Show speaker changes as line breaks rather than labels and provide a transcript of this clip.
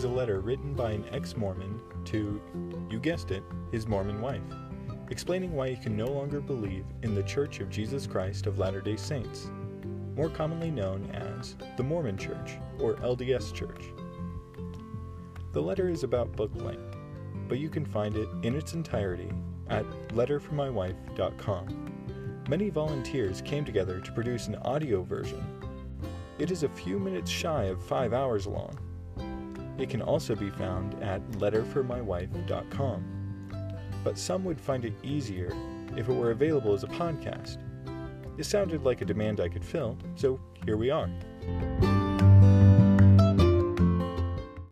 is a letter written by an ex Mormon to, you guessed it, his Mormon wife, explaining why he can no longer believe in the Church of Jesus Christ of Latter day Saints, more commonly known as the Mormon Church or LDS Church. The letter is about book length, but you can find it in its entirety at letterformywife.com. Many volunteers came together to produce an audio version. It is a few minutes shy of five hours long. It can also be found at letterformywife.com. But some would find it easier if it were available as a podcast. It sounded like a demand I could fill, so here we are.